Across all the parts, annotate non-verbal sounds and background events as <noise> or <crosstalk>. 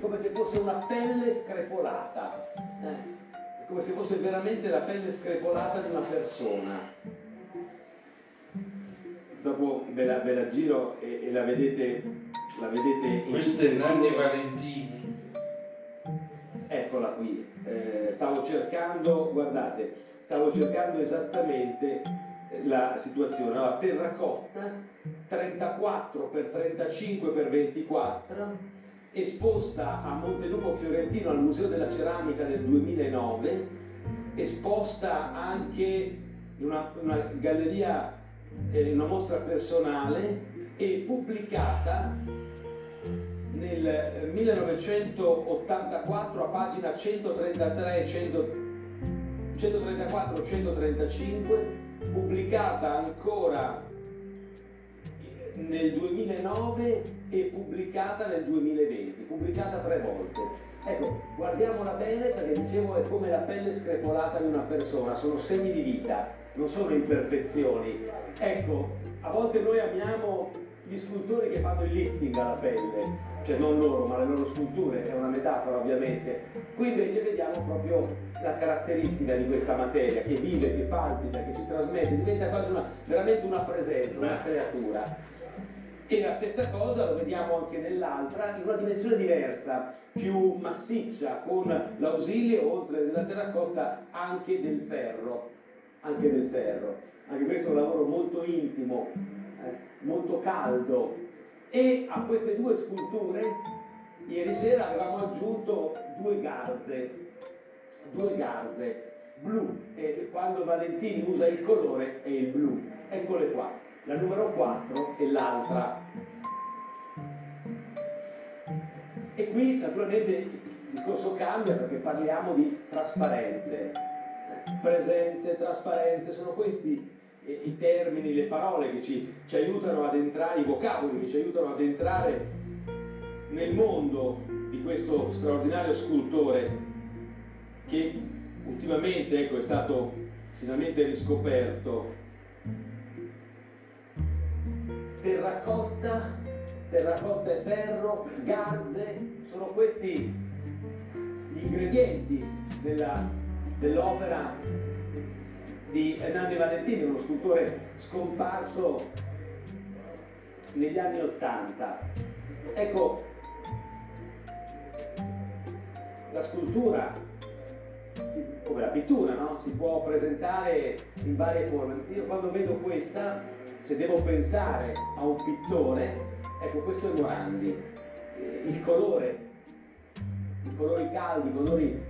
come se fosse una pelle screpolata, eh? è come se fosse veramente la pelle screpolata di una persona. Dopo ve la, ve la giro e, e, la vedete, la vedete Questo è Nanni Valentini. Eccola qui, eh, stavo cercando, guardate, stavo cercando esattamente la situazione. Allora, terracotta 34 x 35 x 24 esposta a Montelupo Fiorentino al Museo della Ceramica del 2009, esposta anche in una, una galleria, eh, una mostra personale e pubblicata nel 1984 a pagina 133 134 135 pubblicata ancora nel 2009 e pubblicata nel 2020, pubblicata tre volte. Ecco, guardiamola bene perché dicevo è come la pelle screpolata di una persona, sono segni di vita, non sono imperfezioni. Ecco, a volte noi amiamo gli scultori che fanno il lifting alla pelle, cioè non loro, ma le loro sculture, è una metafora ovviamente. Qui invece vediamo proprio la caratteristica di questa materia che vive, che palpita, che ci trasmette, diventa quasi una, veramente una presenza, una creatura. E la stessa cosa lo vediamo anche nell'altra, in una dimensione diversa, più massiccia, con l'ausilio, oltre della terracotta, anche del ferro. Anche del ferro. Anche questo è un lavoro molto intimo, eh, molto caldo. E a queste due sculture, ieri sera avevamo aggiunto due garze, due garze blu, e quando Valentini usa il colore è il blu. Eccole qua la numero 4 e l'altra. Qui naturalmente il discorso cambia perché parliamo di trasparenze, presenze, trasparenze, sono questi i termini, le parole che ci, ci aiutano ad entrare, i vocaboli che ci aiutano ad entrare nel mondo di questo straordinario scultore che ultimamente ecco, è stato finalmente riscoperto. Terracotta, terracotta e ferro, garze, sono questi gli ingredienti dell'opera di Nanni Valentini, uno scultore scomparso negli anni Ottanta. Ecco, la scultura, come la pittura, no? si può presentare in varie forme. Io quando vedo questa se devo pensare a un pittore, ecco questo è Morandi, eh, il colore, i colori caldi, i colori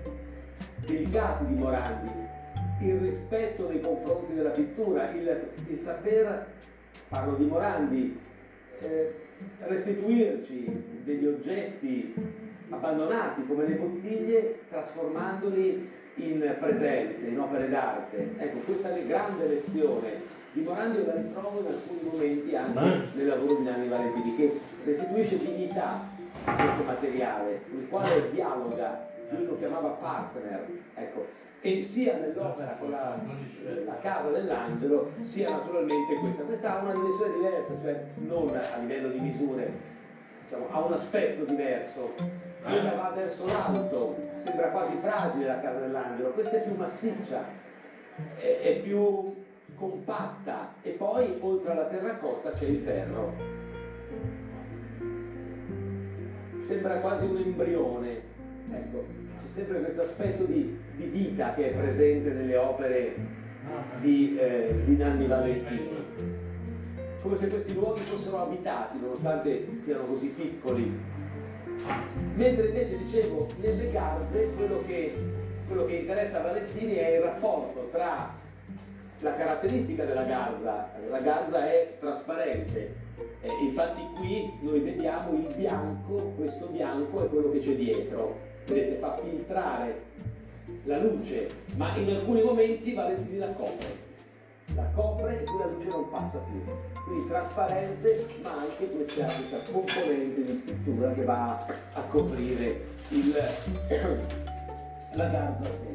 delicati di Morandi, il rispetto nei confronti della pittura, il, il saper, parlo di Morandi, eh, restituirci degli oggetti abbandonati come le bottiglie trasformandoli in presenze, in opere d'arte. Ecco, questa è grande lezione di Morandi io la ritrovo in alcuni momenti anche nel lavoro di Nanni Valentini, che restituisce dignità a questo materiale, il quale dialoga, lui lo chiamava partner, ecco, e sia nell'opera con la, la casa dell'angelo, sia naturalmente questa. Questa ha una dimensione diversa, cioè non a livello di misure, diciamo, ha un aspetto diverso. Quella va verso l'alto, sembra quasi fragile la casa dell'angelo, questa è più massiccia, è, è più compatta e poi oltre alla terracotta c'è il ferro. Sembra quasi un embrione, ecco, c'è sempre questo aspetto di, di, vita che è presente nelle opere di, eh, di Nanni Valentini. Come se questi luoghi fossero abitati, nonostante siano così piccoli. Mentre invece dicevo, nelle garze quello che, quello che interessa a Valentini è il rapporto tra la caratteristica della garza, la garza è trasparente, eh, infatti qui noi vediamo il bianco, questo bianco è quello che c'è dietro, vedete fa filtrare la luce, ma in alcuni momenti Valentini la copre, la copre e poi la luce non passa più, quindi trasparente ma anche questa, questa componente di pittura che va a coprire il, <coughs> la garza. stessa.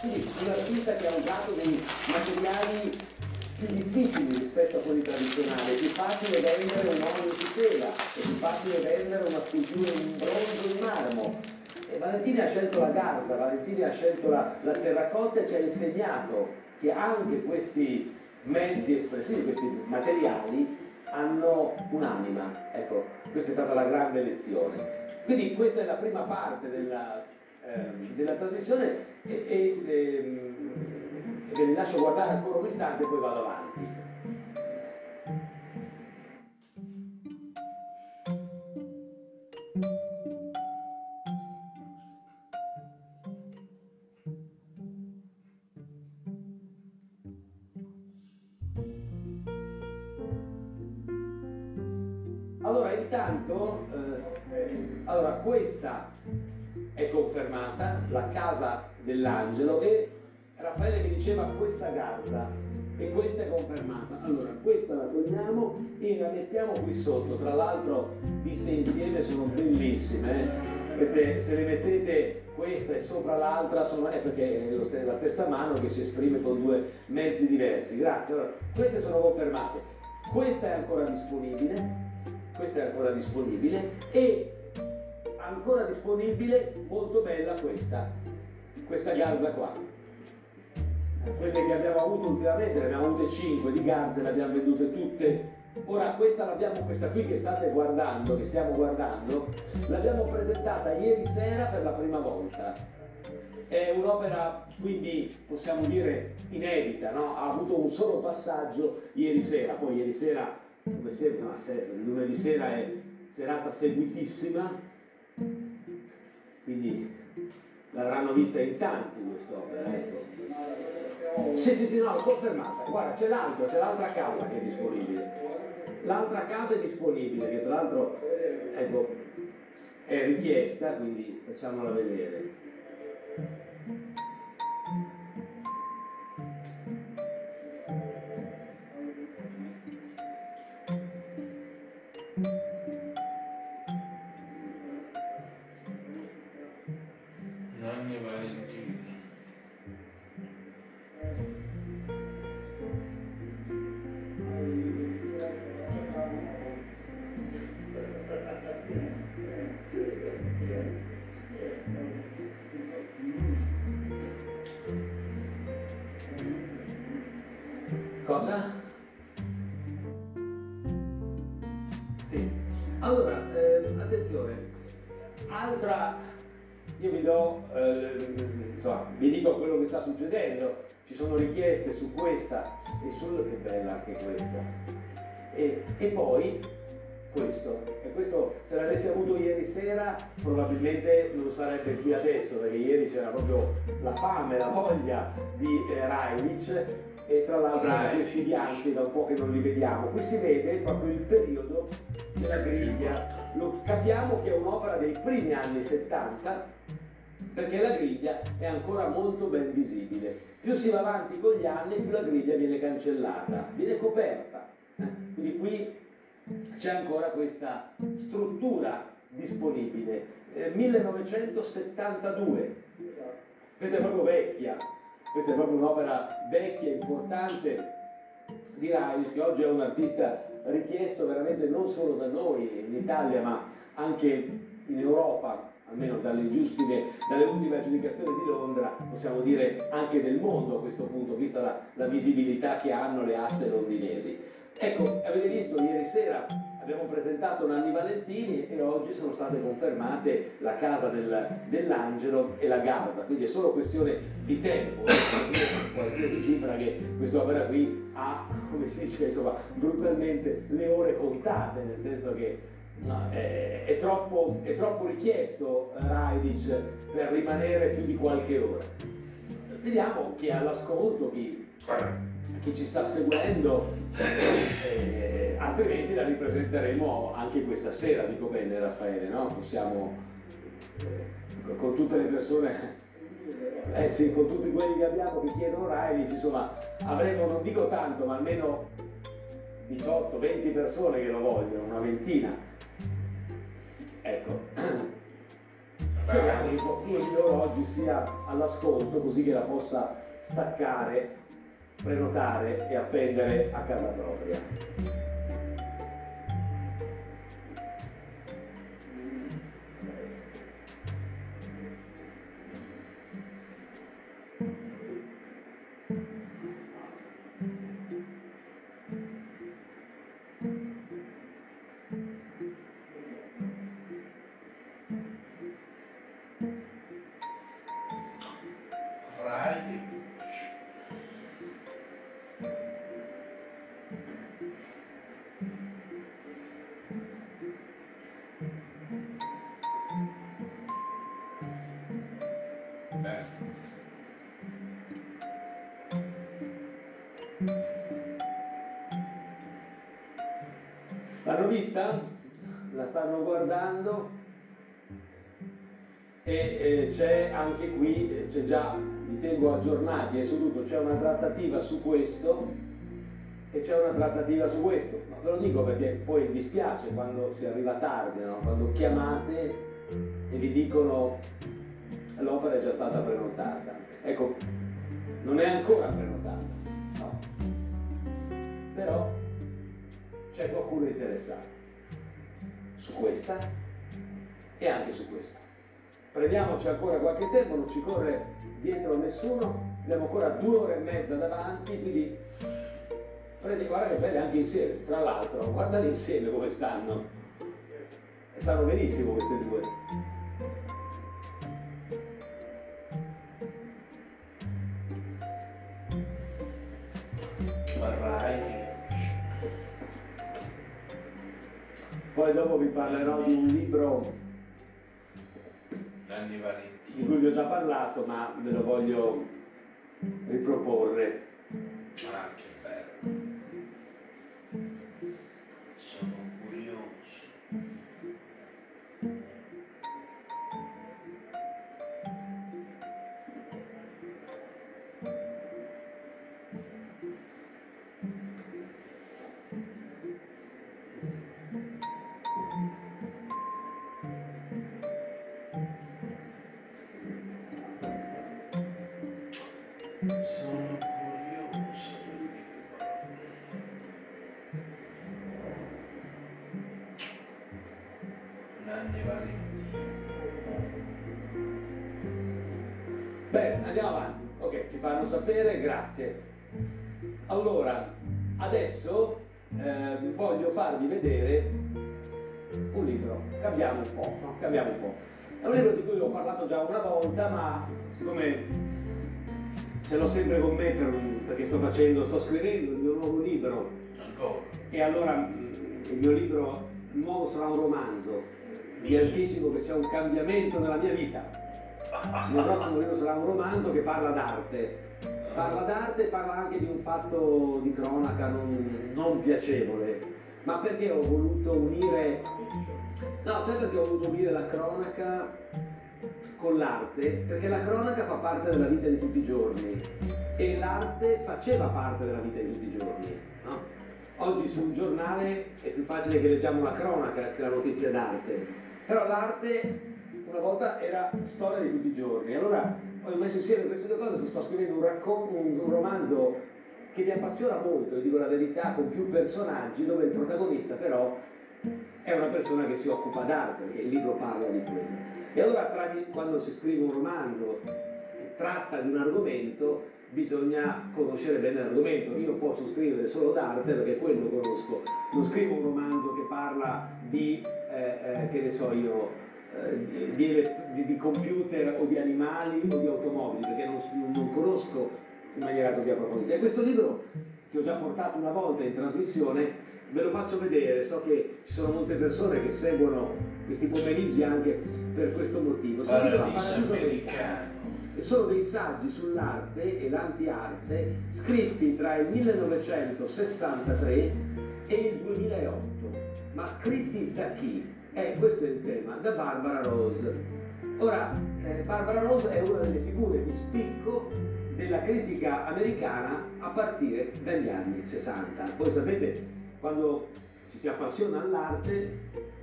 Quindi un artista che ha usato dei materiali più difficili rispetto a quelli tradizionali, è più facile vendere un uomo in tutela, è più facile vendere una scultura in bronzo o in marmo. E Valentini ha scelto la garza, Valentini ha scelto la, la terracotta e ci ha insegnato che anche questi mezzi espressivi, questi materiali hanno un'anima. Ecco, questa è stata la grande lezione. Quindi questa è la prima parte della, ehm, della trasmissione e, e ehm, ve li lascio guardare ancora un istante e poi vado avanti. Allora, intanto, eh, allora questa confermata, la casa dell'angelo, e Raffaele mi diceva questa garza e questa è confermata. Allora, questa la togliamo e la mettiamo qui sotto. Tra l'altro, viste insieme sono bellissime. Eh? Queste, se le mettete questa e sopra l'altra, sono, è perché è la stessa mano che si esprime con due mezzi diversi. Grazie. Allora, queste sono confermate. Questa è ancora disponibile. Questa è ancora disponibile e ancora disponibile, molto bella questa, questa garza qua quelle che abbiamo avuto ultimamente, ne abbiamo avute 5 di garze, le abbiamo vendute tutte. Ora questa questa qui che state guardando, che stiamo guardando, l'abbiamo presentata ieri sera per la prima volta. È un'opera quindi possiamo dire inedita, no? ha avuto un solo passaggio ieri sera, poi ieri sera, come sempre, no, senso, lunedì sera è serata seguitissima, quindi l'avranno vista in tanti quest'opera. Ecco. Sì, sì, sì, no, confermata. Guarda, c'è l'altra, c'è l'altra casa che è disponibile. L'altra casa è disponibile, che tra l'altro ecco, è richiesta, quindi facciamola vedere. Anche questa. E, e poi questo, e questo se l'avessi avuto ieri sera probabilmente non sarebbe qui adesso, perché ieri c'era proprio la fame, la voglia di eh, Rainic e tra l'altro right. questi bianchi da un po' che non li vediamo. Qui si vede proprio il periodo della griglia. Lo capiamo che è un'opera dei primi anni 70 perché la griglia è ancora molto ben visibile. Più si va avanti con gli anni, più la griglia viene cancellata, viene coperta. Quindi qui c'è ancora questa struttura disponibile. Eh, 1972, questa è proprio vecchia, questa è proprio un'opera vecchia, importante di Raius, che oggi è un artista richiesto veramente non solo da noi in Italia, ma anche in Europa, almeno dalle, giustine, dalle ultime aggiudicazioni di Londra, possiamo dire anche del mondo a questo punto, vista la, la visibilità che hanno le aste londinesi. Ecco, avete visto ieri sera abbiamo presentato Nanni Valentini e oggi sono state confermate la casa del, dell'angelo e la Garda, quindi è solo questione di tempo, eh, qualsiasi cifra che quest'opera qui ha, come si dice, insomma, brutalmente le ore contate, nel senso che no, è, è, troppo, è, troppo, richiesto eh, Raidic per rimanere più di qualche ora. Vediamo chi è all'ascolto, chi, chi ci sta seguendo. Eh, altrimenti la ripresenteremo anche questa sera, dico bene Raffaele, no? Possiamo, eh, con tutte le persone, eh sì, con tutti quelli che abbiamo che chiedono Riley, insomma, avremo, non dico tanto, ma almeno 18-20 persone che lo vogliono, una ventina. Ecco. Speriamo che qualcuno di loro oggi sia all'ascolto così che la possa staccare prenotare e appendere a casa propria. Già, vi tengo aggiornati, è su tutto, c'è una trattativa su questo e c'è una trattativa su questo. Ma ve lo dico perché poi dispiace quando si arriva tardi, no? quando chiamate e vi dicono l'opera è già stata prenotata. Ecco, non è ancora prenotata, no. Però c'è qualcuno interessato su questa e anche su questa. Prendiamoci ancora qualche tempo, non ci corre dietro nessuno, abbiamo ancora due ore e mezza davanti, quindi prendi, guarda che belle anche insieme, tra l'altro, guardali insieme come stanno. E stanno benissimo queste due. Poi dopo vi parlerò di un libro Di cui vi ho già parlato, ma ve lo voglio riproporre. Ah, parlato già una volta, ma siccome ce l'ho sempre con me per- perché sto facendo, sto scrivendo il mio nuovo libro, Ancora. e allora mh, il mio libro nuovo sarà un romanzo. Vi anticipo che c'è un cambiamento nella mia vita. Il mio prossimo libro sarà un romanzo che parla d'arte. Parla d'arte e parla anche di un fatto di cronaca non, non piacevole. Ma perché ho voluto unire. No, sai perché ho voluto unire la cronaca con l'arte? Perché la cronaca fa parte della vita di tutti i giorni e l'arte faceva parte della vita di tutti i giorni. no? Oggi su un giornale è più facile che leggiamo la cronaca che la notizia d'arte, però l'arte una volta era storia di tutti i giorni. Allora ho messo insieme queste due cose, sto scrivendo un, raccon- un, un romanzo che mi appassiona molto, dico la verità, con più personaggi, dove il protagonista però è una persona che si occupa d'arte, perché il libro parla di quello. E allora quando si scrive un romanzo che tratta di un argomento, bisogna conoscere bene l'argomento. Io posso scrivere solo d'arte perché quello conosco. Non scrivo un romanzo che parla di, eh, eh, che ne so io, eh, di, di di- computer o di animali o di automobili, perché non- non conosco in maniera così approfondita. E questo libro, che ho già portato una volta in trasmissione, ve lo faccio vedere. So che ci sono molte persone che seguono questi pomeriggi anche per questo motivo. Paradiso americano. e sono dei saggi sull'arte e l'antiarte scritti tra il 1963 e il 2008. Ma scritti da chi? Eh, questo è il tema, da Barbara Rose. Ora, eh, Barbara Rose è una delle figure di spicco della critica americana a partire dagli anni 60. Voi sapete, quando ci si appassiona all'arte,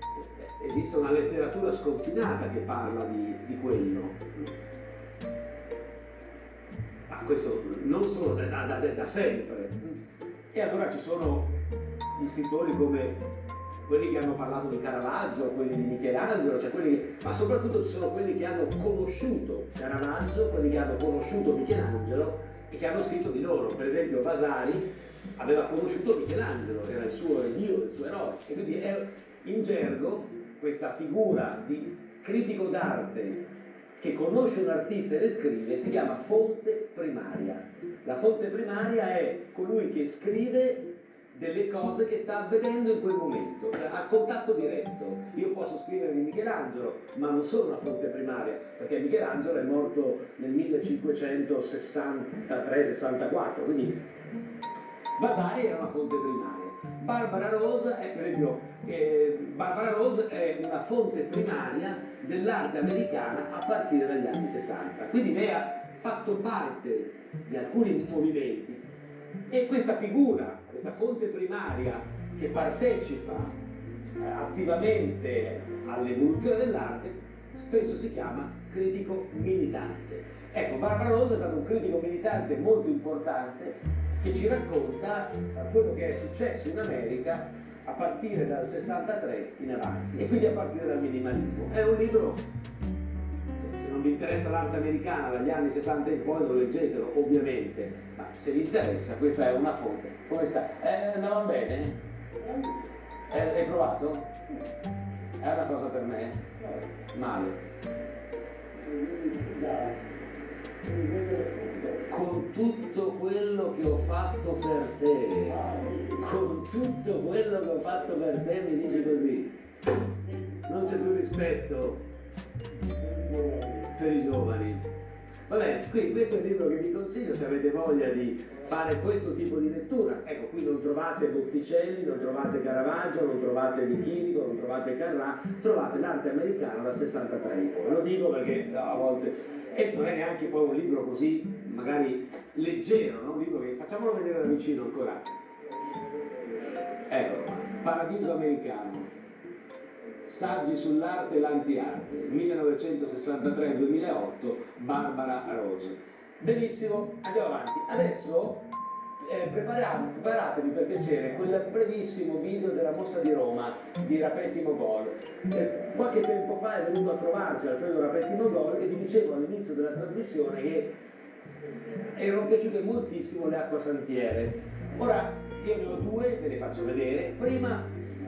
esiste una letteratura sconfinata che parla di, di quello. Ma questo non solo da, da, da sempre. E allora ci sono gli scrittori come quelli che hanno parlato di Caravaggio, quelli di Michelangelo, cioè quelli, ma soprattutto ci sono quelli che hanno conosciuto Caravaggio, quelli che hanno conosciuto Michelangelo e che hanno scritto di loro. Per esempio Vasari aveva conosciuto Michelangelo, era il suo dio, il suo eroe, e quindi è in gergo questa figura di critico d'arte che conosce un artista e le scrive si chiama fonte primaria. La fonte primaria è colui che scrive delle cose che sta avvenendo in quel momento, cioè a contatto diretto. Io posso scrivere di Michelangelo, ma non sono una fonte primaria, perché Michelangelo è morto nel 1563-64, quindi Vasari era una fonte primaria. Barbara Rose è, per esempio, eh, Barbara Rose è una fonte primaria dell'arte americana a partire dagli anni 60. Quindi lei ha fatto parte di alcuni movimenti e questa figura, questa fonte primaria che partecipa eh, attivamente all'evoluzione dell'arte, spesso si chiama critico militante. Ecco, Barbara Rosa è stato un critico militante molto importante che ci racconta quello che è successo in America a partire dal 63 in avanti e quindi a partire dal minimalismo. È un libro vi interessa l'arte americana dagli anni 60 in poi lo leggetelo, ovviamente, ma se vi interessa questa è una fonte. Come sta? Eh, andava bene? Eh, hai provato? È una cosa per me? Male. Con tutto quello che ho fatto per te, con tutto quello che ho fatto per te mi dici così. Non c'è più rispetto per i giovani. Vabbè, qui questo è il libro che vi consiglio se avete voglia di fare questo tipo di lettura. Ecco, qui non trovate Botticelli, non trovate Caravaggio, non trovate Di non trovate Carrà, trovate l'arte americana dal 63 in. Lo dico perché a volte... E non è neanche poi un libro così, magari leggero, no? un che facciamolo vedere da vicino ancora. Qua, Paradiso americano Saggi sull'arte e l'antiarte, 1963-2008, Barbara Rose. Benissimo, andiamo avanti. Adesso eh, preparatevi per piacere quel brevissimo video della mostra di Roma di Rapetti Mogol. Eh, qualche tempo fa è venuto a trovarci Alfredo Rapetti Mogol e vi dicevo all'inizio della trasmissione che erano piaciute moltissimo le acquasantiere. Ora io ne ho due, ve le faccio vedere. Prima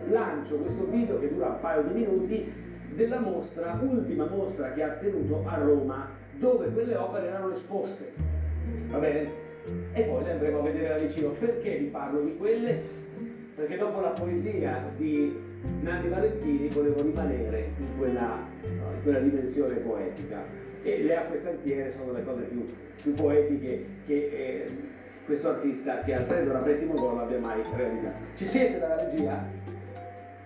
lancio questo video che dura un paio di minuti della mostra, ultima mostra che ha tenuto a Roma, dove quelle opere erano esposte. Va bene? E poi le andremo a vedere da vicino. Perché vi parlo di quelle? Perché dopo la poesia di Nanni Valentini volevo rimanere in quella, in quella dimensione poetica. E le acque santiere sono le cose più, più poetiche che eh, questo artista, che Alfredo Rapetti Mogol abbia mai realizzato. Ci siete dalla regia?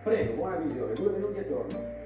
Prego, buona visione, due minuti e torno.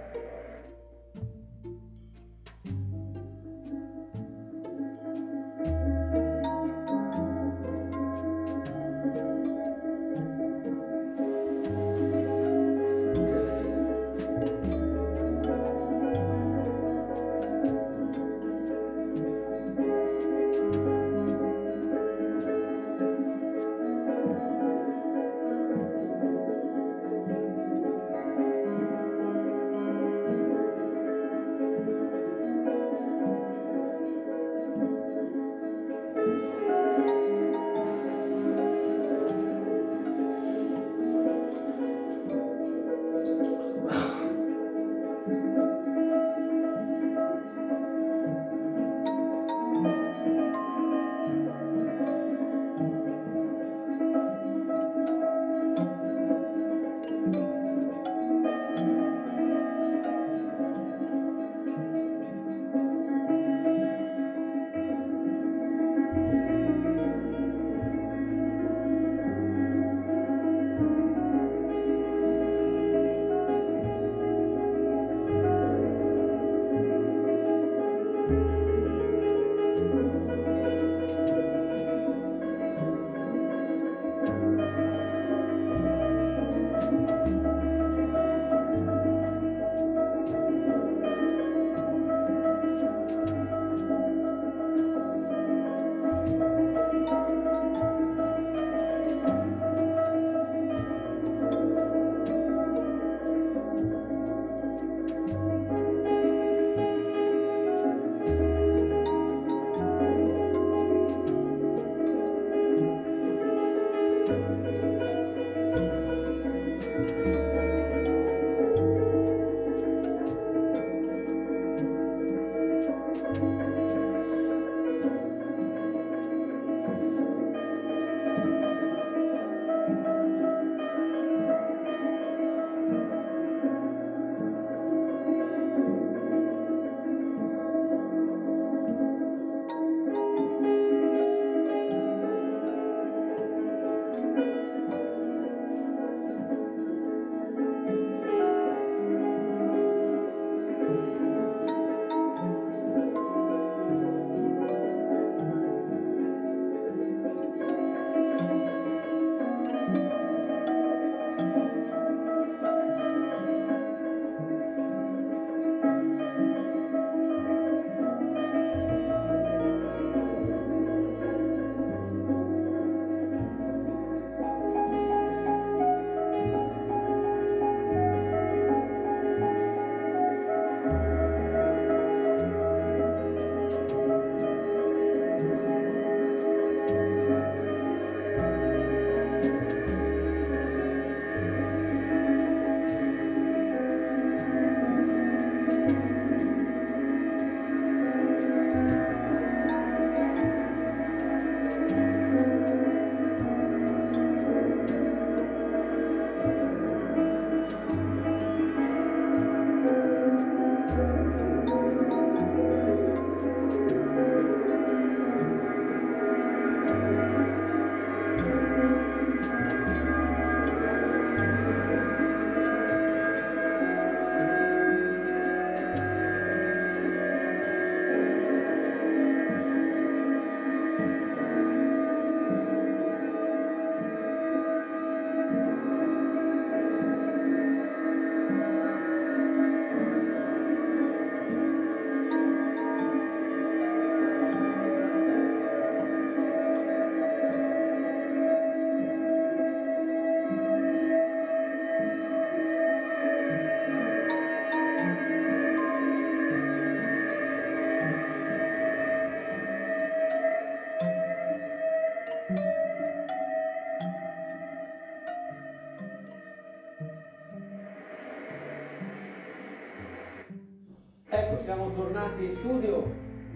Tornati in studio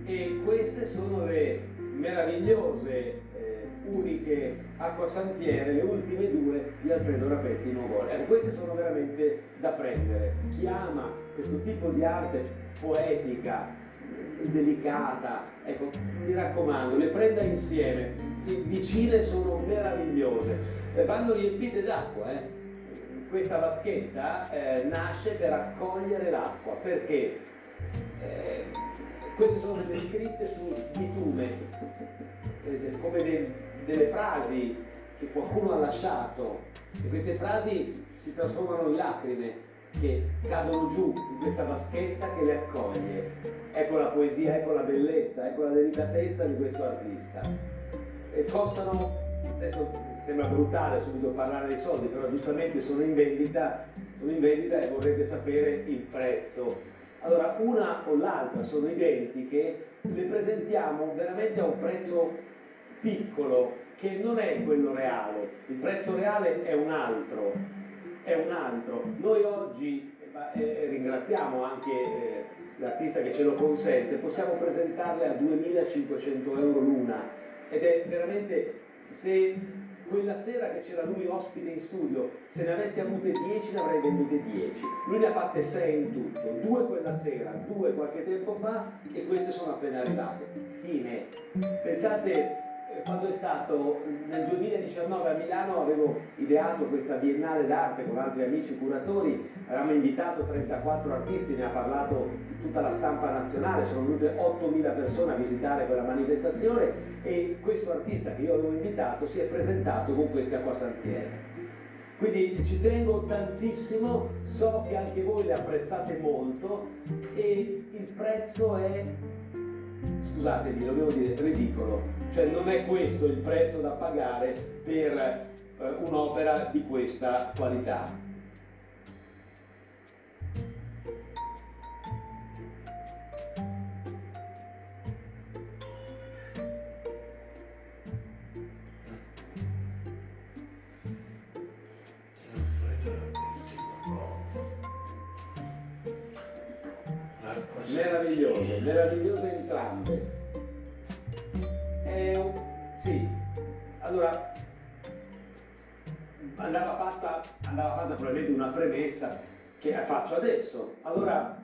e queste sono le meravigliose, eh, uniche acquasantiere, le ultime due di Alfredo Rapetti Mogol. Ecco, queste sono veramente da prendere. Chi ama questo tipo di arte poetica, delicata, ecco, mi raccomando, le prenda insieme, vicine sono meravigliose, eh, vanno riempite d'acqua, eh. questa vaschetta eh, nasce per accogliere l'acqua, perché eh, queste sono delle scritte su bitume, eh, come de, delle frasi che qualcuno ha lasciato, e queste frasi si trasformano in lacrime che cadono giù in questa vaschetta che le accoglie. Ecco la poesia, ecco la bellezza, ecco la delicatezza di questo artista. E costano, adesso sembra brutale subito parlare dei soldi, però giustamente sono in vendita, sono in vendita e vorrete sapere il prezzo. Allora, una o l'altra sono identiche, le presentiamo veramente a un prezzo piccolo, che non è quello reale, il prezzo reale è un altro, è un altro. Noi oggi, eh, ringraziamo anche eh, l'artista che ce lo consente, possiamo presentarle a 2500 euro l'una ed è veramente, se quella sera che c'era lui ospite in studio, se ne avessi avute 10 ne avrei vendute 10. Lui ne ha fatte 6 in tutto, due quella sera, due qualche tempo fa e queste sono appena arrivate. Fine. Pensate quando è stato nel 2019 a Milano avevo ideato questa biennale d'arte con altri amici curatori, avevamo invitato 34 artisti, ne ha parlato tutta la stampa nazionale, sono venute 8.000 persone a visitare quella manifestazione e questo artista che io avevo invitato si è presentato con queste acquasantiere. Quindi ci tengo tantissimo, so che anche voi le apprezzate molto e il prezzo è, scusatemi, lo devo dire, ridicolo cioè non è questo il prezzo da pagare per eh, un'opera di questa qualità. Meravigliose, meravigliose allora andava fatta, andava fatta probabilmente una premessa che faccio adesso. Allora,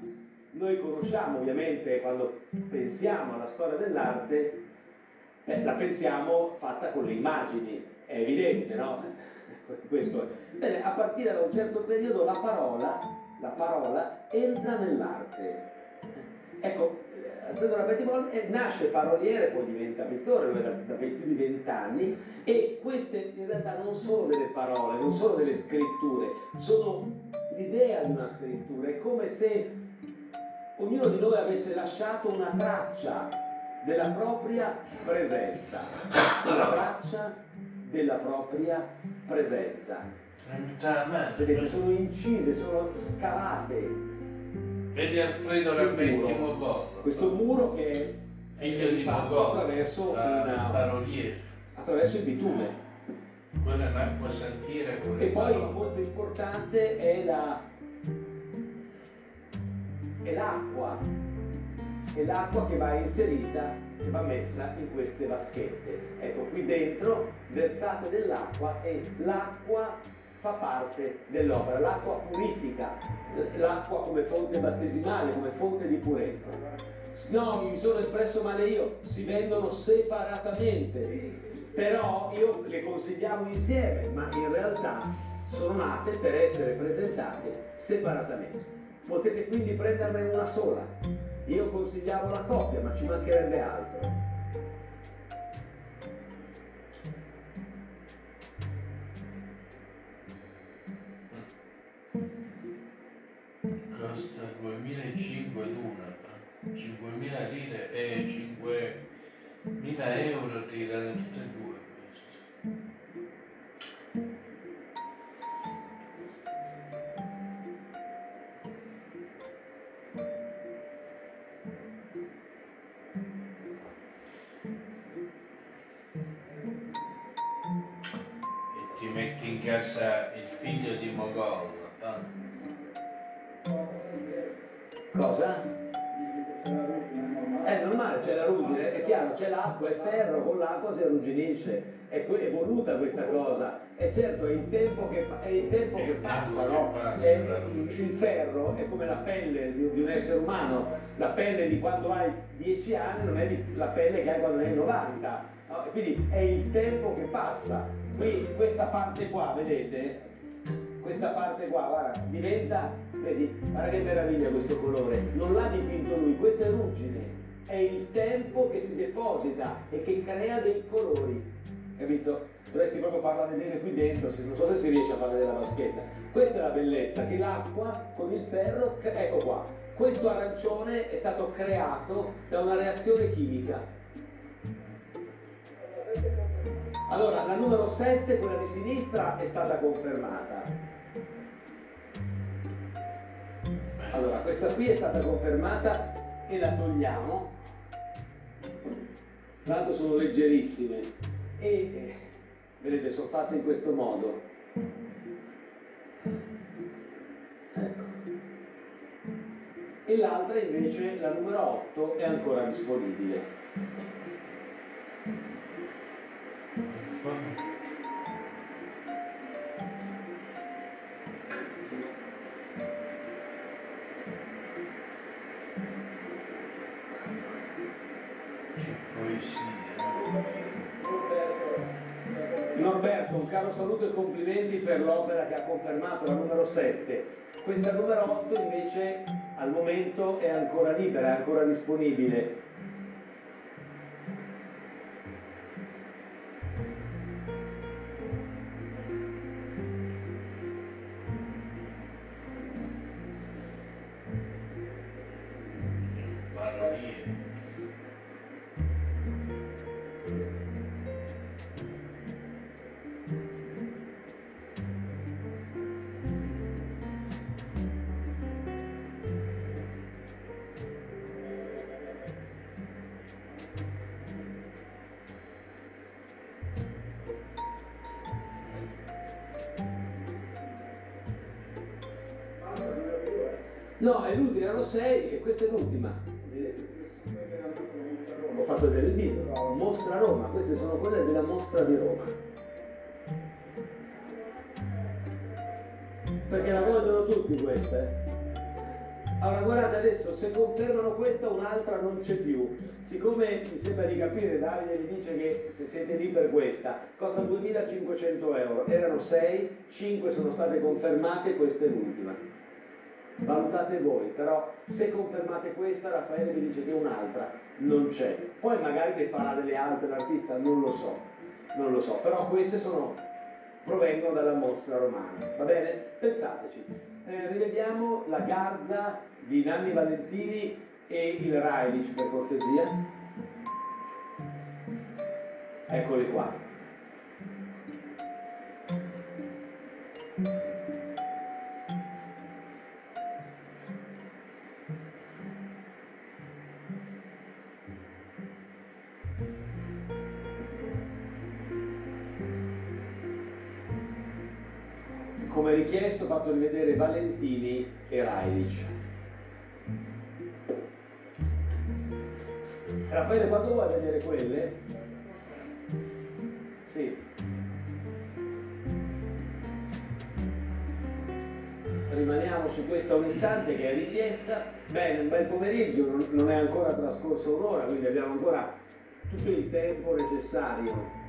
noi conosciamo ovviamente quando pensiamo alla storia dell'arte, eh, la pensiamo fatta con le immagini, è evidente, no? <laughs> Questo. Bene, a partire da un certo periodo la parola, la parola entra nell'arte. Ecco, Alfredo Rapetimol nasce paroliere, poi diventa pittore, lui da, da più di vent'anni, e queste in realtà non sono delle parole, non sono delle scritture, sono l'idea di una scrittura, è come se ognuno di noi avesse lasciato una traccia della propria presenza, una traccia della propria presenza. Vedete, sono incise, sono scavate Vedi Alfredo Rambetti Mogol. Questo muro che è Mogol, attraverso, una, paroliere. attraverso il bitume. Quella è un'acqua santire con E poi molto importante è la è l'acqua, è l'acqua che va inserita, che va messa in queste vaschette. Ecco, qui dentro versate dell'acqua e l'acqua fa parte dell'opera. L'acqua purifica, l'acqua come fonte battesimale, come fonte di purezza. No, mi sono espresso male io, si vendono separatamente, però io le consigliamo insieme, ma in realtà sono nate per essere presentate separatamente. Potete quindi prenderne una sola. Io consigliavo la coppia, ma ci mancherebbe altro. Costa 2005 l'una, 5.000 lire e 5.000 euro tirano tutte e due l'acqua si arrugginisce. È, è voluta questa cosa. E certo è il tempo che, è il tempo che passa, no? È- il, ferro è come la pelle di, di un essere umano. La pelle di quando hai 10 anni non è di- la pelle che hai quando ne hai 90. no? Quindi è il tempo che passa. Qui questa parte qua, vedete? questa parte qua, guarda, diventa, vedi, guarda che meraviglia questo colore, non l'ha dipinto lui, questa è ruggine, è il tempo che si deposita e che crea dei colori, capito? Dovresti proprio farla vedere qui dentro, non so se si riesce a fare della vaschetta. Questa è la bellezza, che l'acqua con il ferro, ecco qua, questo arancione è stato creato da una reazione chimica. Allora, la numero 7, quella di sinistra, è stata confermata. Allora, questa qui è stata confermata e la togliamo. Tra l'altro sono leggerissime e eh, vedete sono fatte in questo modo. Ecco. E l'altra invece, la numero 8, è ancora disponibile. Un saluto e complimenti per l'opera che ha confermato la numero 7. Questa numero 8 invece al momento è ancora libera, è ancora disponibile. No, è l'ultima, erano 6 e questa è l'ultima. Ho fatto vedere il video. Mostra Roma, queste sono quelle della mostra di Roma. Perché la vogliono tutti queste. Allora guardate adesso, se confermano questa un'altra non c'è più. Siccome mi sembra di capire, Davide mi dice che se siete lì per questa, costa 2500 euro, erano 6, 5 sono state confermate, questa è l'ultima. Valutate voi, però se confermate questa, Raffaele mi dice che un'altra non c'è. Poi magari ne farà delle altre l'artista, non lo so, non lo so, però queste sono, provengono dalla mostra romana, va bene? Pensateci. Eh, rivediamo la garza di Nanni Valentini e il Railic per cortesia. Eccoli qua. Ho fatto rivedere Valentini e Railic. Raffaele, quando vuoi vedere quelle? Sì. Rimaniamo su questa un istante che è richiesta. Bene, un bel pomeriggio, non- è ancora trascorsa un'ora, quindi abbiamo ancora tutto il tempo necessario.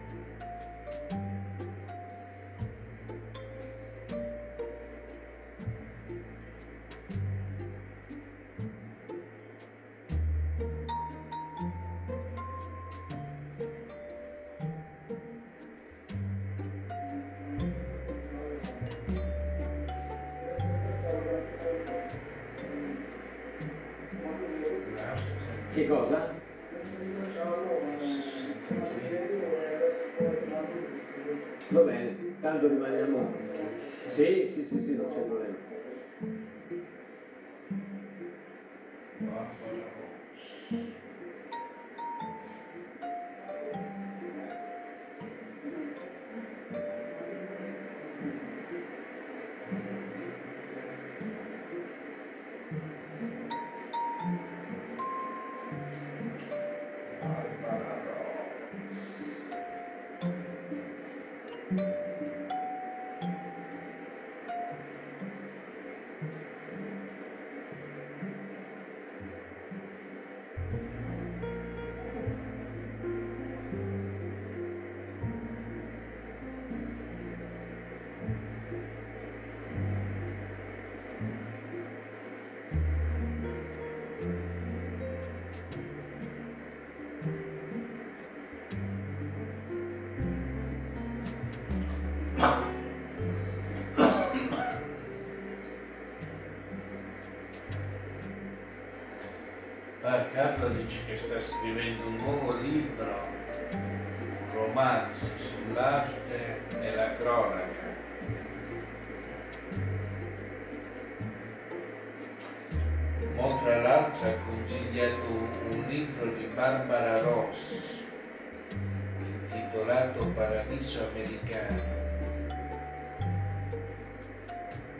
Sta scrivendo un nuovo libro, un romanzo sull'arte e la cronaca. Mo tra l'altro ha consigliato un libro di Barbara Ross intitolato Paradiso Americano.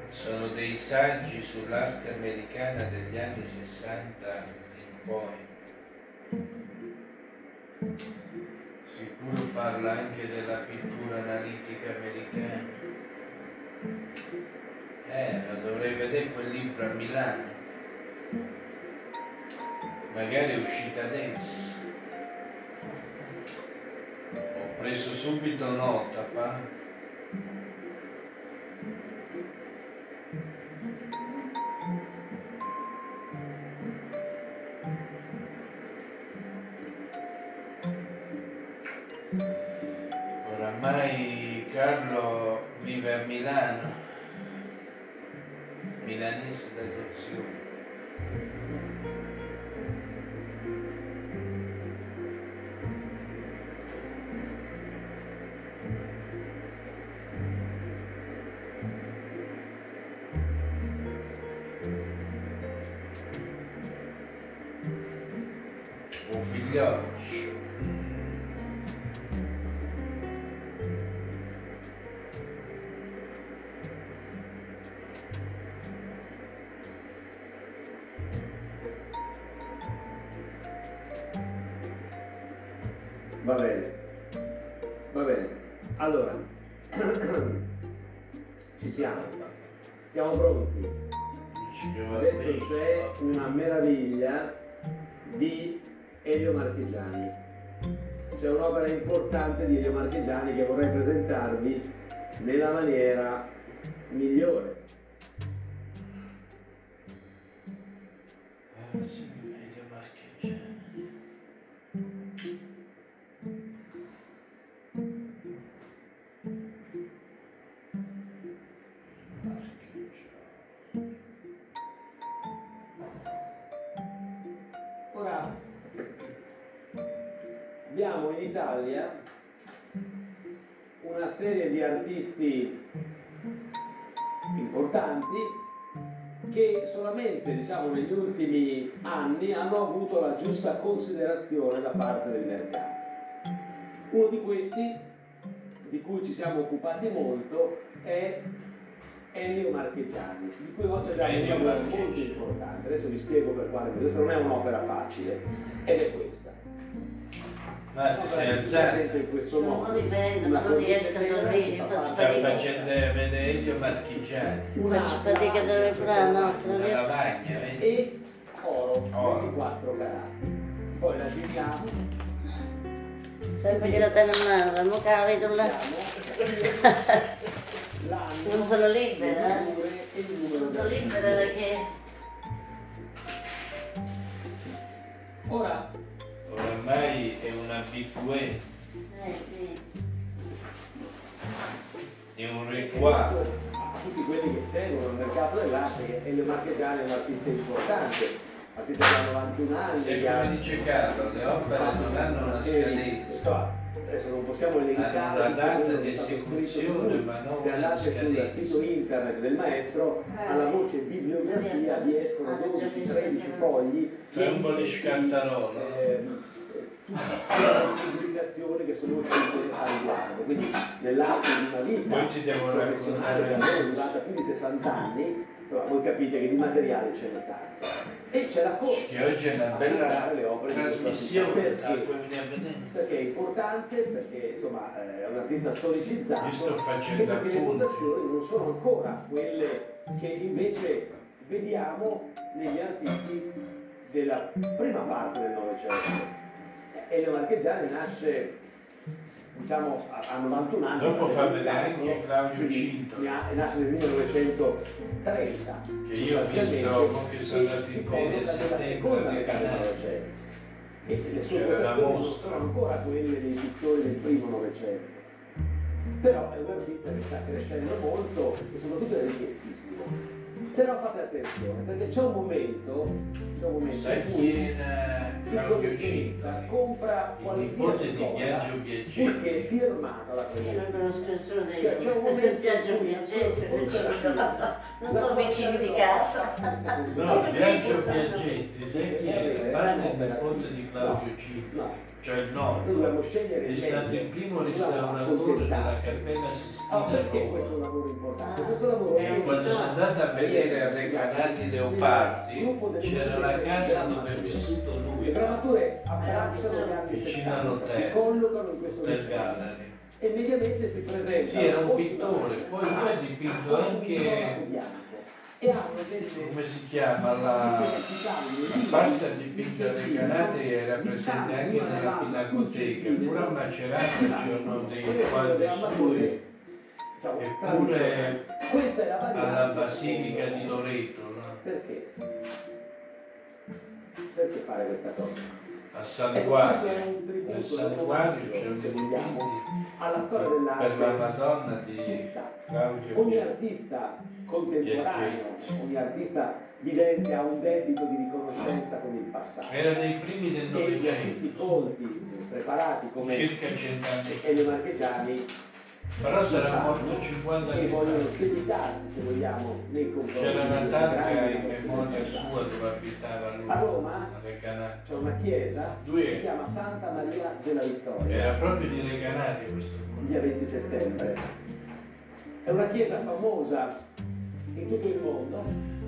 Sono dei saggi sull'arte americana degli anni 60 in poi. Sicuro parla anche della pittura analitica americana. Eh, la dovrei vedere quel libro a Milano. Magari è uscita adesso. Ho preso subito nota, pa. Milano, milanese d'adozione. Un Elio Marchigiani. C'è un'opera importante di Elio Marchigiani che vorrei presentarvi nella maniera migliore. Diciamo, negli ultimi anni hanno avuto la giusta considerazione da parte del mercato. Uno di questi, di cui ci siamo occupati molto, è Ennio Marchegiani, di cui oggi abbiamo un lavoro molto importante. Adesso vi spiego per quale, questa non è un'opera facile, ed è questa. Che si alzato? presenta in questo Non modo. prendo, Una non riesco a dormire, faccio Sta fatica. facendo vedere Elio marchigiani. una Faccio fatica a dormire la notte, non riesco. lavagna, vedi? e oro, Oro. 24 carati. Poi la giriamo, Sempre che la tengo in mano, la la vedo là. l'anno, Non sono libera, eh. Non sono libera perché... Ora, Oramai è un abitué, Eh sì. è un rituale. tutti quelli che seguono il mercato dell'arte che Elio Marchegiani è un artista importante, artista ha 91 anni, Se come dice Carlo, le opere non hanno una scadenza. Adesso non possiamo elencare Hanno una data di è esecuzione, ma non Se andate sul sito internet del maestro, Eh. alla voce bibliografia vi escono Ah, già 12-13 visto. fogli Fai un po' di scantarolo. tutte le pubblicazioni che sono uscite a riguardo. Quindi nell'arco di una vita Poi ti devo professionale che è durata più di 60 anni, voi capite che di materiale ce n'è tanto. E c'è la corsa Che oggi è una bella le opere trasmissione, perché è importante, perché insomma eh, è un artista storicizzato Io sto e facendo perché le appunti. votazioni non sono ancora quelle che invece vediamo negli artisti della prima parte del Novecento. Elio Marchegiani nasce diciamo a, a 91 anni. Dopo fa perché vedere è anche nato, Claudio Cinto. ha- Nasce nel 1930. Che io ho visto che sono andato si in colloca piedi a nella settembre seconda alle metà del Canarie. Novecento. E le sue mostra. sono ancora quelle dei pittori del primo Novecento. Però è un artista che sta crescendo molto e soprattutto è richiestissimo. Però fate attenzione, perché c'è un momento, c'è un momento Sai in chi cui il Claudio committente Cinta? compra qualsiasi di cosa Biagio purché è firmata la Io presa. non conosco nessuno dei Cioè, c'è un momento del Piaggente, ancora- non sono vicini di casa. No, Biagio Biaggetti, sai chi era? Parte il nipote di Claudio Cinta, cioè il nonno. È stato il primo restauratore della Cappella Ah, Sistina a Roma. lavoro importante? Questo lavoro E quando sono andata a vedere a Recanati Leopardi, c'era la casa dove è vissuto lui, Vicino 70, all'hotel, del. Gallery. e immediatamente si presenta Sì, era un pittore, poi lui ha dipinto anche, come si chiama, la, la parte a dipinto a Recanati era presente anche nella Pinacoteca, pure a Macerata c'erano dei quadri suoi, eppure è alla Basilica di Loreto, no? perché? perché fare questa cosa? A è un tributo, Nel un vogliamo, dipinti alla storia dell'arte per la Madonna di. Claudio Ogni artista contemporaneo, ogni artista vivente ha un debito di riconoscenza con il passato. Era dei primi del E gli artisti Novecento, colti, preparati come circa cent'anni. Elio Marchegiani, Però sarà morto 50 e anni fa. se vogliamo, nei confronti C'era una targa in memoria sua dove abitava lui, A Roma c'è una chiesa Due. che si chiama Santa Maria della Vittoria. Era proprio di Recanati questo dia 20 settembre. È una chiesa famosa in tutto il mondo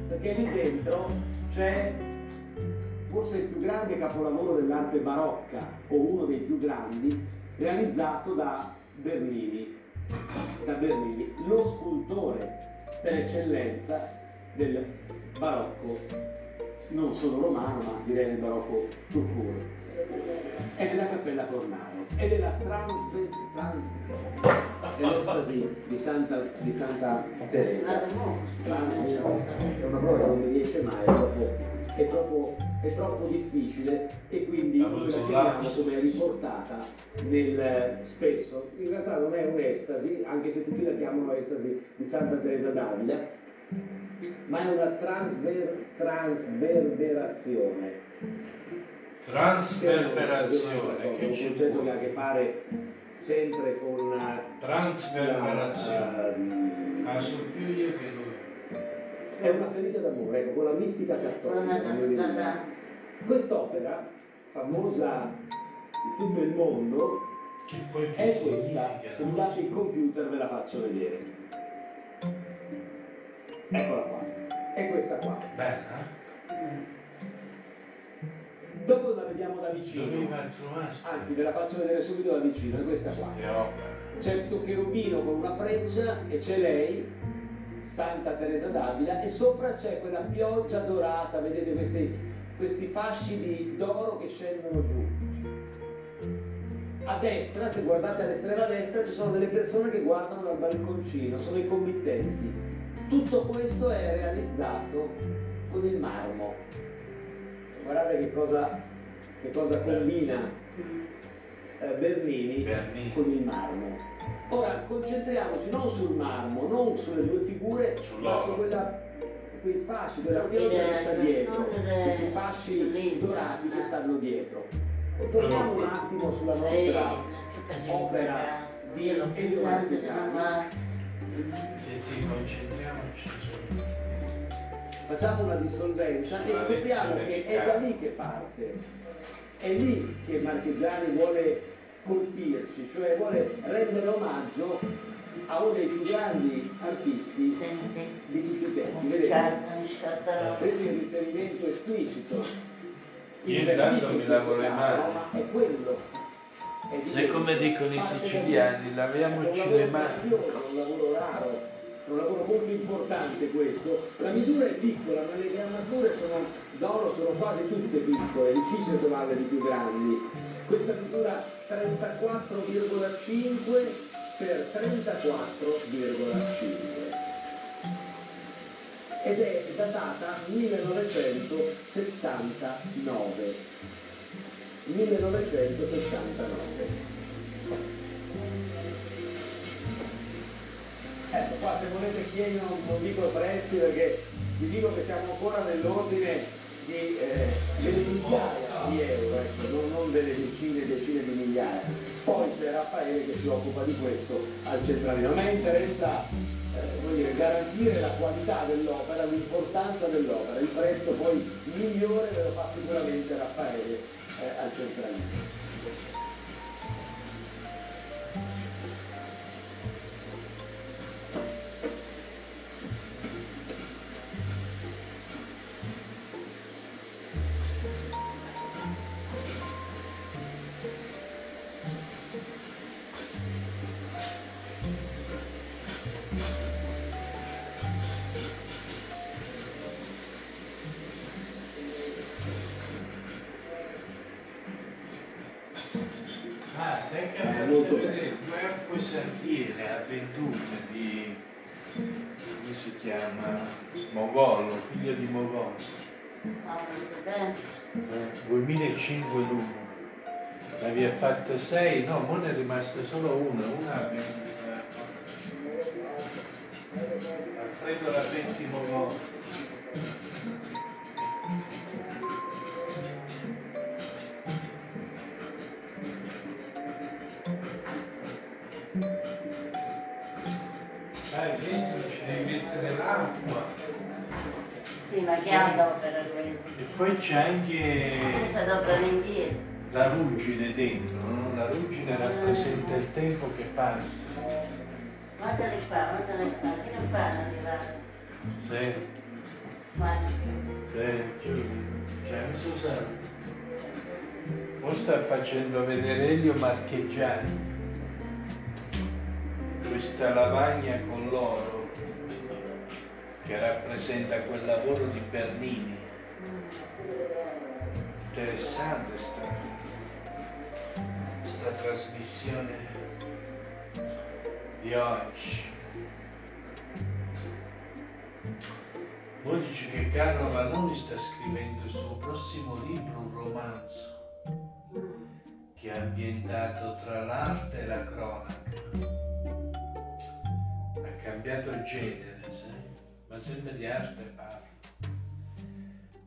perché lì dentro c'è forse il più grande capolavoro dell'arte barocca o uno dei più grandi realizzato da Bernini, da Bernini, lo scultore per eccellenza del barocco, non solo romano ma direi del barocco tout court. È della Cappella Cornaro, è della Transve- Trans- dell'estasi di Santa, di Santa Teresa. Molto. È una parola che non mi riesce mai, è troppo, è troppo, è troppo difficile e quindi la un come è riportata nel spesso. In realtà non è un'estasi, anche se tutti la chiamano estasi di Santa Teresa d'Avila, ma è una transver- transverberazione. Trasverberazione, È che un ci concetto che ha a che fare sempre con la, Trasverberazione. ehm, Ah, so più io che lui. È una ferita d'amore, ecco, con la mistica cattolica. Quest'opera, famosa in tutto il mondo, Che poi è questa. Se mi lasci il computer ve la faccio vedere. Eccola qua. È questa qua. Bella? Dopo la vediamo da vicino. Anzi, ve la faccio vedere subito da vicino, è questa qua. C'è questo cherubino con una freccia e c'è lei, Santa Teresa d'Avila, e sopra c'è quella pioggia dorata, vedete questi, questi fasci di d'oro che scendono giù. A destra, se guardate all'estrema destra, ci sono delle persone che guardano dal balconcino, sono i committenti. Tutto questo è realizzato con il marmo. Guardate che cosa, che cosa combina eh, Bernini Bernini. con il marmo. Ora concentriamoci non sul marmo, non sulle due figure, ma su quella, quei fasci, quella dire che sta la dietro, questi fasci dorati che stanno dietro. Torniamo un attimo sulla nostra opera di Elio concentriamoci. Facciamo una dissolvenza e scopriamo che è da lì che parte. È lì che Marchegiani vuole colpirci, cioè vuole rendere omaggio a uno dei più grandi artisti Senti, di tutti i tempi. mi Vedete? scatta, mi scatta Preso il riferimento esplicito. Io intanto mi lavo le mani. Ma è quello. È quello. come dicono i siciliani, laviamoci un le mani. è un lavoro raro, è un lavoro molto importante questo. La misura è piccola, ma le grammature sono d'oro sono quasi tutte piccole, è difficile trovarle di più grandi. Questa misura 34,5 per 34,5 ed è datata 1979. 1979. Ecco, qua se volete chiedere non, non dico prezzi perché vi dico che siamo ancora nell'ordine di eh, migliaia di euro, ecco, non, non delle decine e decine di migliaia. Poi c'è Raffaele che si occupa di questo al centralino. A me interessa eh, dire, garantire la qualità dell'opera, l'importanza dell'opera, il prezzo poi migliore ve lo fa sicuramente Raffaele eh, al centralino. 2005 l'uno. Ne aveva fatte sei, no, mo ne è rimasta solo una, una eh, Alfredo Rapetti Mogollo. Sai, Che e poi c'è anche Questa la ruggine dentro, no? La ruggine rappresenta il tempo che passa. Guardali qua, guardali qua, che non fanno arrivare. Sì, Guarda. sì. Cioè, Susanna. Mo sta facendo vedere Elio Marcheggiani. Questa lavagna con l'oro che rappresenta quel lavoro di Bernini. Interessante sta, sta trasmissione di oggi. Poi dice che Carlo Vanoni sta scrivendo il suo prossimo libro, un romanzo, che è ambientato tra l'arte e la cronaca. Ha cambiato genere? Ma sempre di arte parla.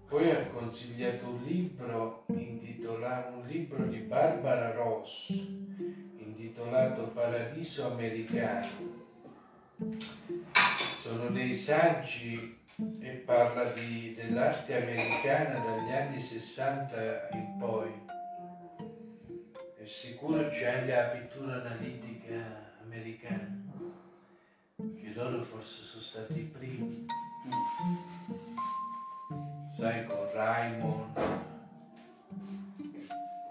Poi ha consigliato un libro un libro di Barbara Ross, intitolato Paradiso Americano. Sono dei saggi e parla di- dell'arte americana dagli anni 60 in poi. È sicuro c'è anche la pittura analitica americana, loro forse sono stati i primi. Sai, con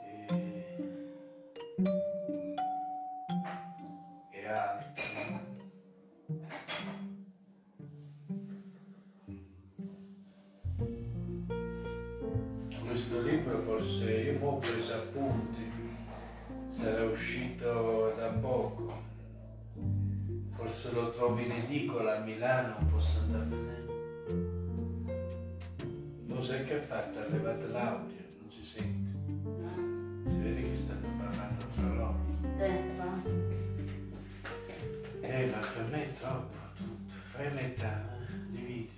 e, e altri. no? Questo libro forse io ho preso appunti, sarà uscito da poco. Forse lo trovi in edicola a Milano, posso andare vedere. Non sai che ha fatto, ha levato l'audio, non si sente. Si vede che stanno parlando tra loro. Eh, ma per me è troppo tutto. Fai metà, eh? dividi.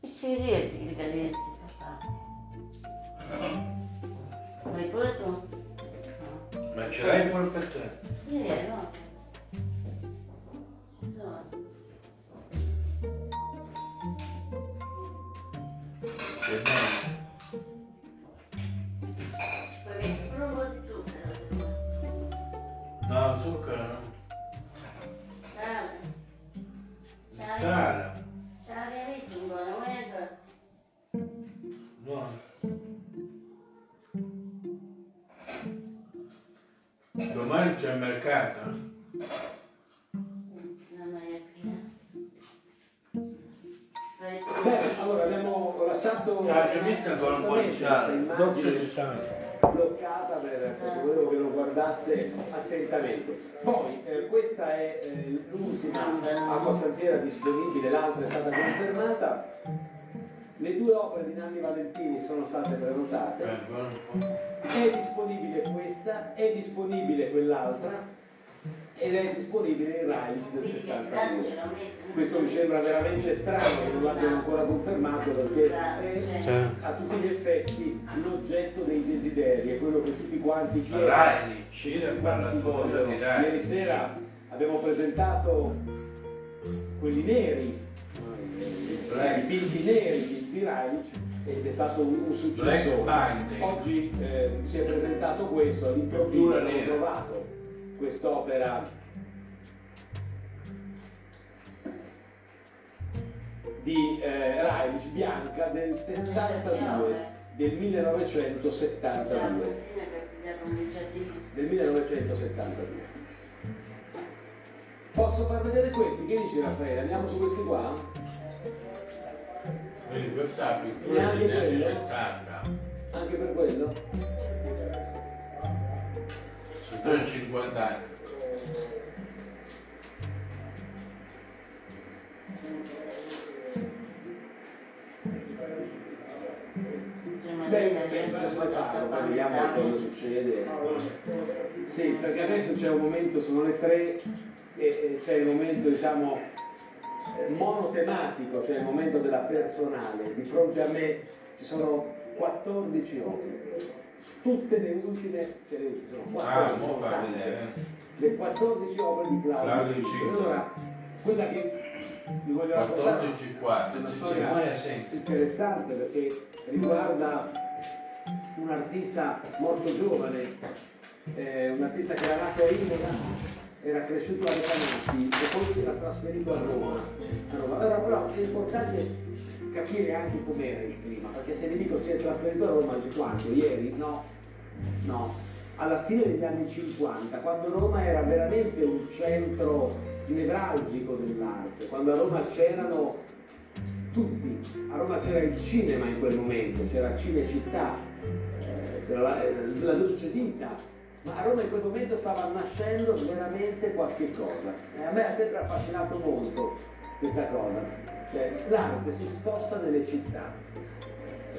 Ci riesci di cadersi, papà. Vuoi pure tu? No. Ma ce l'hai pure per te? Sì, è no. Acqua santiera disponibile, l'altra è stata confermata. Le due opere di Nanni Valentini sono state prenotate. È disponibile questa, è disponibile quell'altra ed è disponibile in Rai del Quindi che intanto 72. ce l'ho messo. Questo mi sembra veramente strano che non l'abbiano ancora confermato perché è Cioè, a tutti gli effetti l'oggetto dei desideri, è quello che tutti quanti chiedono. Parla Rai. Ieri sera abbiamo presentato quelli neri, eh, i dipinti neri di Reich ed è stato un, un successo. Oggi eh, si è presentato questo, all'improvviso abbiamo trovato quest'opera di eh, Reich bianca del 62, del 1972. del 1972. Posso far vedere questi? Che dici Raffaele? Andiamo su questi qua? Quindi questa pittura Neanche degli anni quello? 70, Anche per quello? sono già 50 anni. Beh, parlo, poi vediamo cosa succede. Sì, perché adesso c'è un momento, sono le tre e, e c'è il momento, diciamo, eh, monotematico, cioè il momento della personale. Di fronte a me ci sono 14 opere, tutte le ultime, cioè le sono 14. Ah, tante. vedere. le 14 opere di Claudio Claudio. Allora, quella che vi voglio raccontare 14 quarti, è una storia interessante perché riguarda un artista molto giovane, eh, un artista che era nato a Imola, era cresciuto a Recanati e poi si era trasferito a Roma. Allora però è importante capire anche com'era il clima, perché se vi dico si è trasferito a Roma, dici quanto? Ieri? No, no. Alla fine degli anni 50, quando Roma era veramente un centro nevralgico dell'arte, quando a Roma c'erano tutti, a Roma c'era il cinema in quel momento, c'era Cinecittà, eh, c'era la, eh, la Dolce Vita, ma a Roma in quel momento stava nascendo veramente qualche cosa. E a me ha sempre affascinato molto questa cosa, cioè l'arte si sposta nelle città.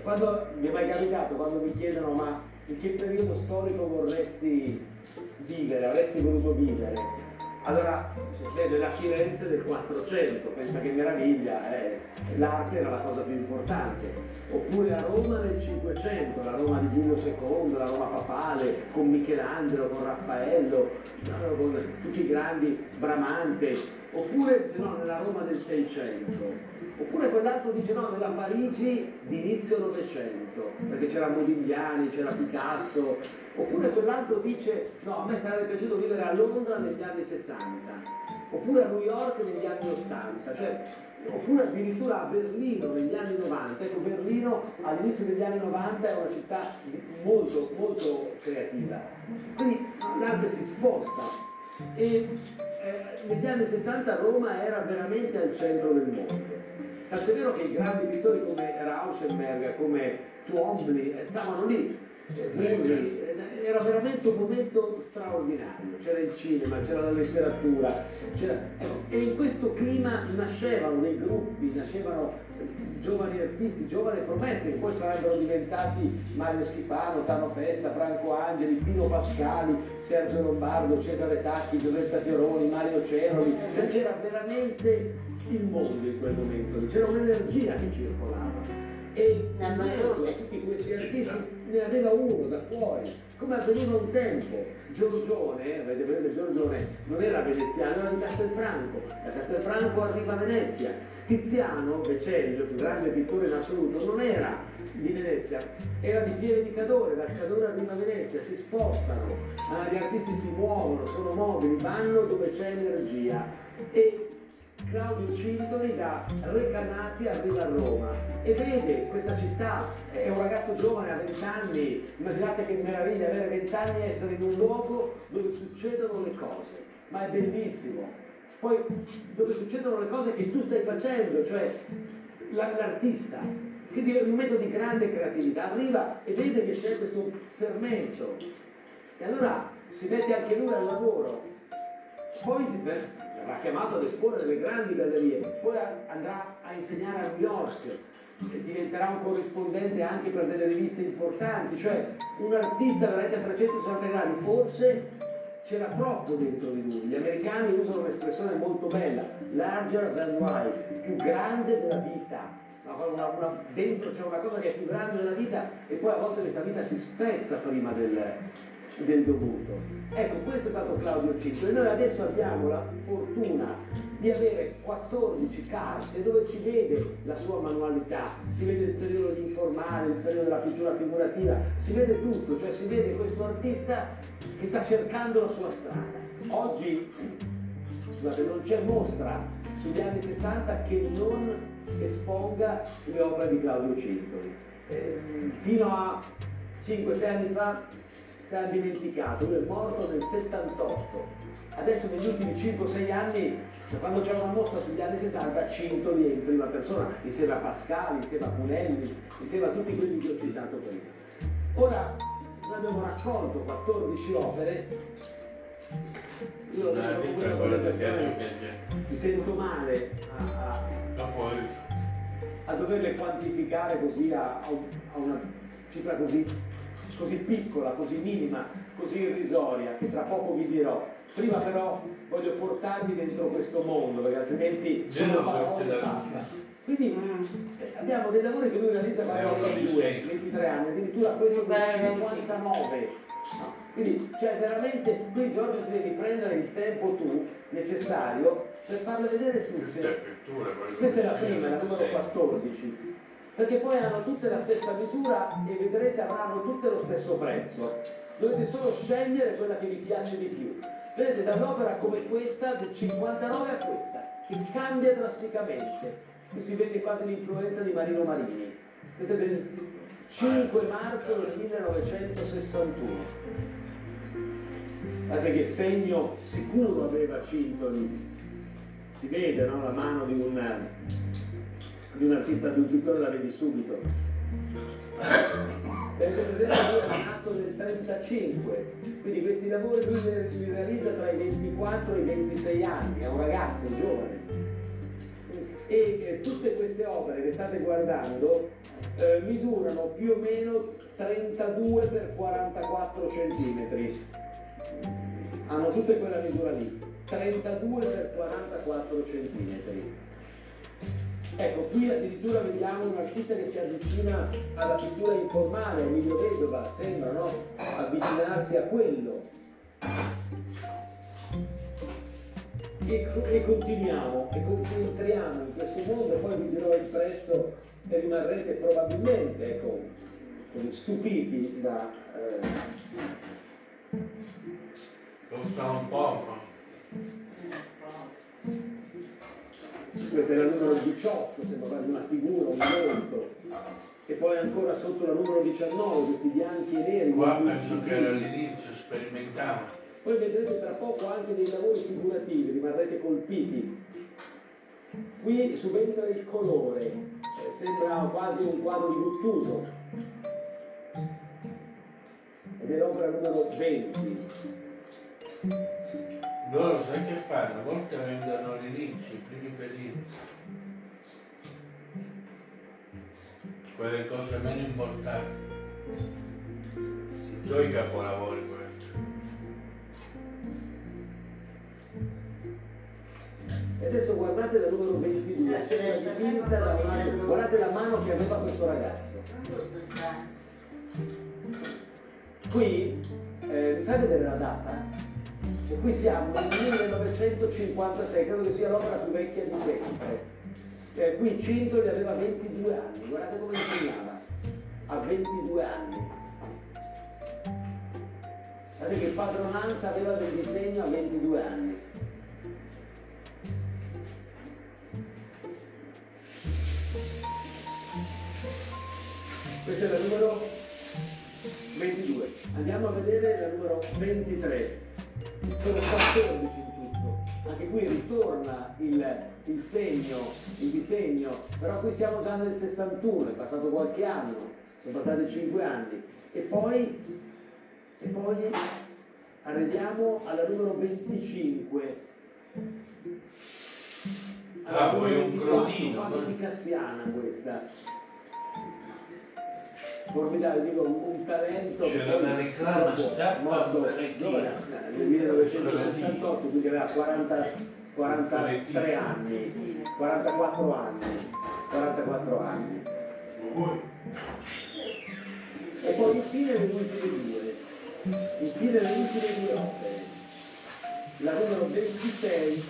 Quando mi è mai capitato, quando mi chiedono ma in che periodo storico vorresti vivere, avresti voluto vivere? Allora, vedo la Firenze del 400, pensa che meraviglia, eh, l'arte era la cosa più importante. Oppure a Roma nel 500, la Roma di Giulio II, la Roma papale, con Michelangelo, con Raffaello, con tutti i grandi Bramante. Oppure se no, nella Roma del 600. Oppure quell'altro dice no, nella Parigi di inizio Novecento, perché c'era Modigliani, c'era Picasso. Oppure quell'altro dice no, a me sarebbe piaciuto vivere a Londra negli anni 60, oppure a New York negli anni 80, cioè, oppure addirittura a Berlino negli anni 90. Ecco, Berlino all'inizio degli anni 90 è una città molto, molto creativa. Quindi l'arte si sposta e eh, negli anni 60 Roma era veramente al centro del mondo. Tant'è vero che i grandi pittori come Rauschenberg, come Twombly eh, stavano lì, era veramente un momento straordinario, c'era il cinema, c'era la letteratura, ecco, e in questo clima nascevano dei gruppi, nascevano eh, giovani artisti, giovani promesse che poi sarebbero diventati Mario Schifano, Tano Festa, Franco Angeli, Pino Pascali, Sergio Lombardo, Cesare Tacchi, Giuseppe Fioroni, Mario Ceroli, cioè c'era veramente il mondo in quel momento, c'era un'energia che circolava. E tutte. tutti <laughs> questi artisti ne aveva uno da fuori, come avveniva un tempo. Giorgione, avete vedete Giorgione, non era veneziano, era di Castelfranco. Da Castelfranco arriva a Venezia. Tiziano, Vecellio, il più grande pittore in assoluto, non era di Venezia, era di Pieve di Cadore, da Cadore arriva a Venezia, si spostano, ah, gli artisti si muovono, sono mobili, vanno dove c'è energia. E Claudio Cintoli da Recanati arriva a Roma. E vede questa città, è un ragazzo giovane a 20 anni, immaginate che meraviglia avere 20 anni e essere in un luogo dove succedono le cose, ma è bellissimo. Poi dove succedono le cose che tu stai facendo, cioè la- l'artista, quindi è un momento di grande creatività, arriva e vede che c'è questo fermento. E allora si mette anche lui al lavoro. Poi verrà chiamato ad esporre nelle grandi gallerie, poi andrà a insegnare a New York, e diventerà un corrispondente anche per delle riviste importanti, cioè un artista veramente a 360 gradi, forse c'era troppo dentro di lui. Gli americani usano un'espressione molto bella, larger than life, più grande della vita. Una, una, dentro c'è una cosa che è più grande della vita e poi a volte questa vita si spezza prima del, del dovuto. Ecco, questo è stato Claudio V e noi adesso abbiamo la fortuna di avere 14 carte dove si vede la sua manualità, si vede il periodo informale, il periodo della pittura figurativa, si vede tutto, cioè si vede questo artista che sta cercando la sua strada. Oggi, scusate, non c'è mostra sugli anni 60 che non esponga le opere di Claudio Cintoli. Eh, fino a 5-6 anni fa si era dimenticato, lui è morto nel 78. Adesso negli ultimi 5-6 anni, quando c'è una mostra sugli anni 60, Cintoli è in prima persona, insieme a Pascali, insieme a Punelli, insieme a tutti quelli che ho citato prima. Ora, noi abbiamo raccolto 14 opere, io quella con persone, piangere. mi sento male a, a a doverle quantificare così a, a una cifra così, così piccola, così minima, così irrisoria, che tra poco vi dirò. Prima però voglio portarvi dentro questo mondo, perché altrimenti sono parole basta. Quindi eh, abbiamo dei lavori che lui realizza quando Eh, ha lo 22, dici. 23 anni, addirittura questo del 59. No, Quindi, cioè veramente, qui Giorgio ti devi prendere il tempo tu necessario per farle vedere tutte. Questa è la prima, la numero 14, perché poi hanno tutte la stessa misura e vedrete avranno tutte lo stesso prezzo. Dovete solo scegliere quella che vi piace di più. Vedete, da un'opera come questa, del 59 a questa, che cambia drasticamente. Qui si vede quasi l'influenza di Marino Marini. Questo è del 5 marzo del 1961. Guardate che segno sicuro aveva Cintoli si vede no? la mano di un, di un artista, di un pittore, la vedi subito. Perché per esempio è nato nel 35, quindi questi lavori lui li li realizza tra i 24 e i 26 anni, è un ragazzo, un giovane. E eh, tutte queste opere che state guardando eh, misurano più o meno 32 x 44 centimetri hanno tutte quella misura lì, 32 x 44 centimetri. Ecco, qui addirittura vediamo un artista che si avvicina alla pittura informale, Emilio Vedova, sembra no? avvicinarsi a quello. E, e continuiamo, e concentriamo in questo mondo, poi vi dirò il prezzo e rimarrete probabilmente ecco, stupiti da... eh, Costa un poco. Questa è la numero 18, sembra quasi una figura, un volto. E poi ancora sotto la numero 19, questi bianchi e neri. Qua penso che era all'inizio, sperimentavo. Poi vedrete tra poco anche dei lavori figurativi, rimarrete colpiti. Qui subentra il colore, eh, sembra quasi un quadro di Guttuso. Ed è l'opera numero 20. Loro sai che fanno? A volte vendono all'inizio, i primi periodi. Quelle cose meno importanti. I tuoi capolavori questi. E adesso guardate la numero 22, sembra dipinta da una... Guardate la mano che aveva questo ragazzo. Qui, eh, mi fai vedere la data? Cioè, qui siamo nel 1956, credo che sia l'opera più vecchia di sempre. Eh, qui Cintoli aveva 22 anni, guardate come insegnava, a 22 anni. Guardate che padronanza aveva del disegno a 22 anni. Questa è la numero 22. Andiamo a vedere la numero 23. Sono 14 in tutto. Anche qui ritorna il, il segno, il disegno, però qui siamo già nel 61, è passato qualche anno, sono passati 5 anni. E poi, e poi arriviamo alla numero 25. Ah, poi un 24, crodino, quasi no? picassiana questa. Formidabile, dico un talento. C'era una reclama, giovane, nel 1968, quindi aveva 40, 43 anni, 44 anni, 44 anni. E poi infine le ultime due, infine le ultime due opere. La numero 26,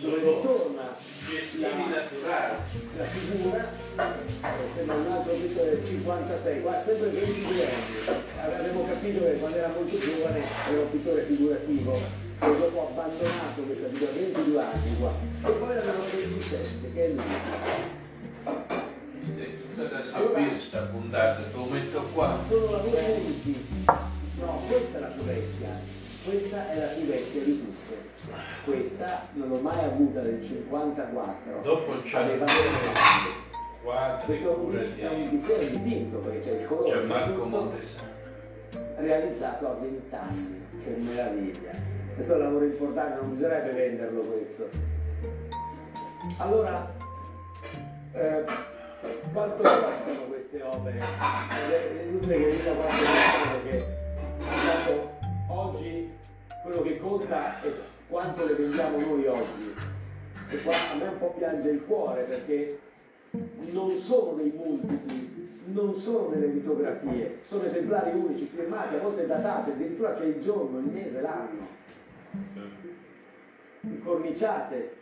dove ritorna naturali. la figura, sembra un altro pittore del 56, qua sempre 22 anni. Avevamo capito che quando era molto giovane era un pittore figurativo, e dopo ha abbandonato questa figura 22 anni qua. E poi la numero 27, che è lui. Questa è tutta da seguire sta puntata, te lo metto qua. Sono lavori unici. No, questa è la più vecchia. Questa è la più vecchia di tutte. Questa non l'ho mai avuta del 54. Dopo questo pure è un di disegno dipinto perché c'è il colore. c'è Marco Montesano. realizzato a 20 anni. Che meraviglia. Questo è un lavoro importante, non bisognerebbe venderlo questo. Allora, eh, quanto costano queste opere? È inutile che dica quanto costano perché oggi quello che conta è quanto le vendiamo noi oggi. E qua a me un po' piange il cuore perché non sono dei multipli, non sono delle litografie, sono esemplari unici, firmati, a volte datati, addirittura c'è il giorno, il mese, l'anno, incorniciate,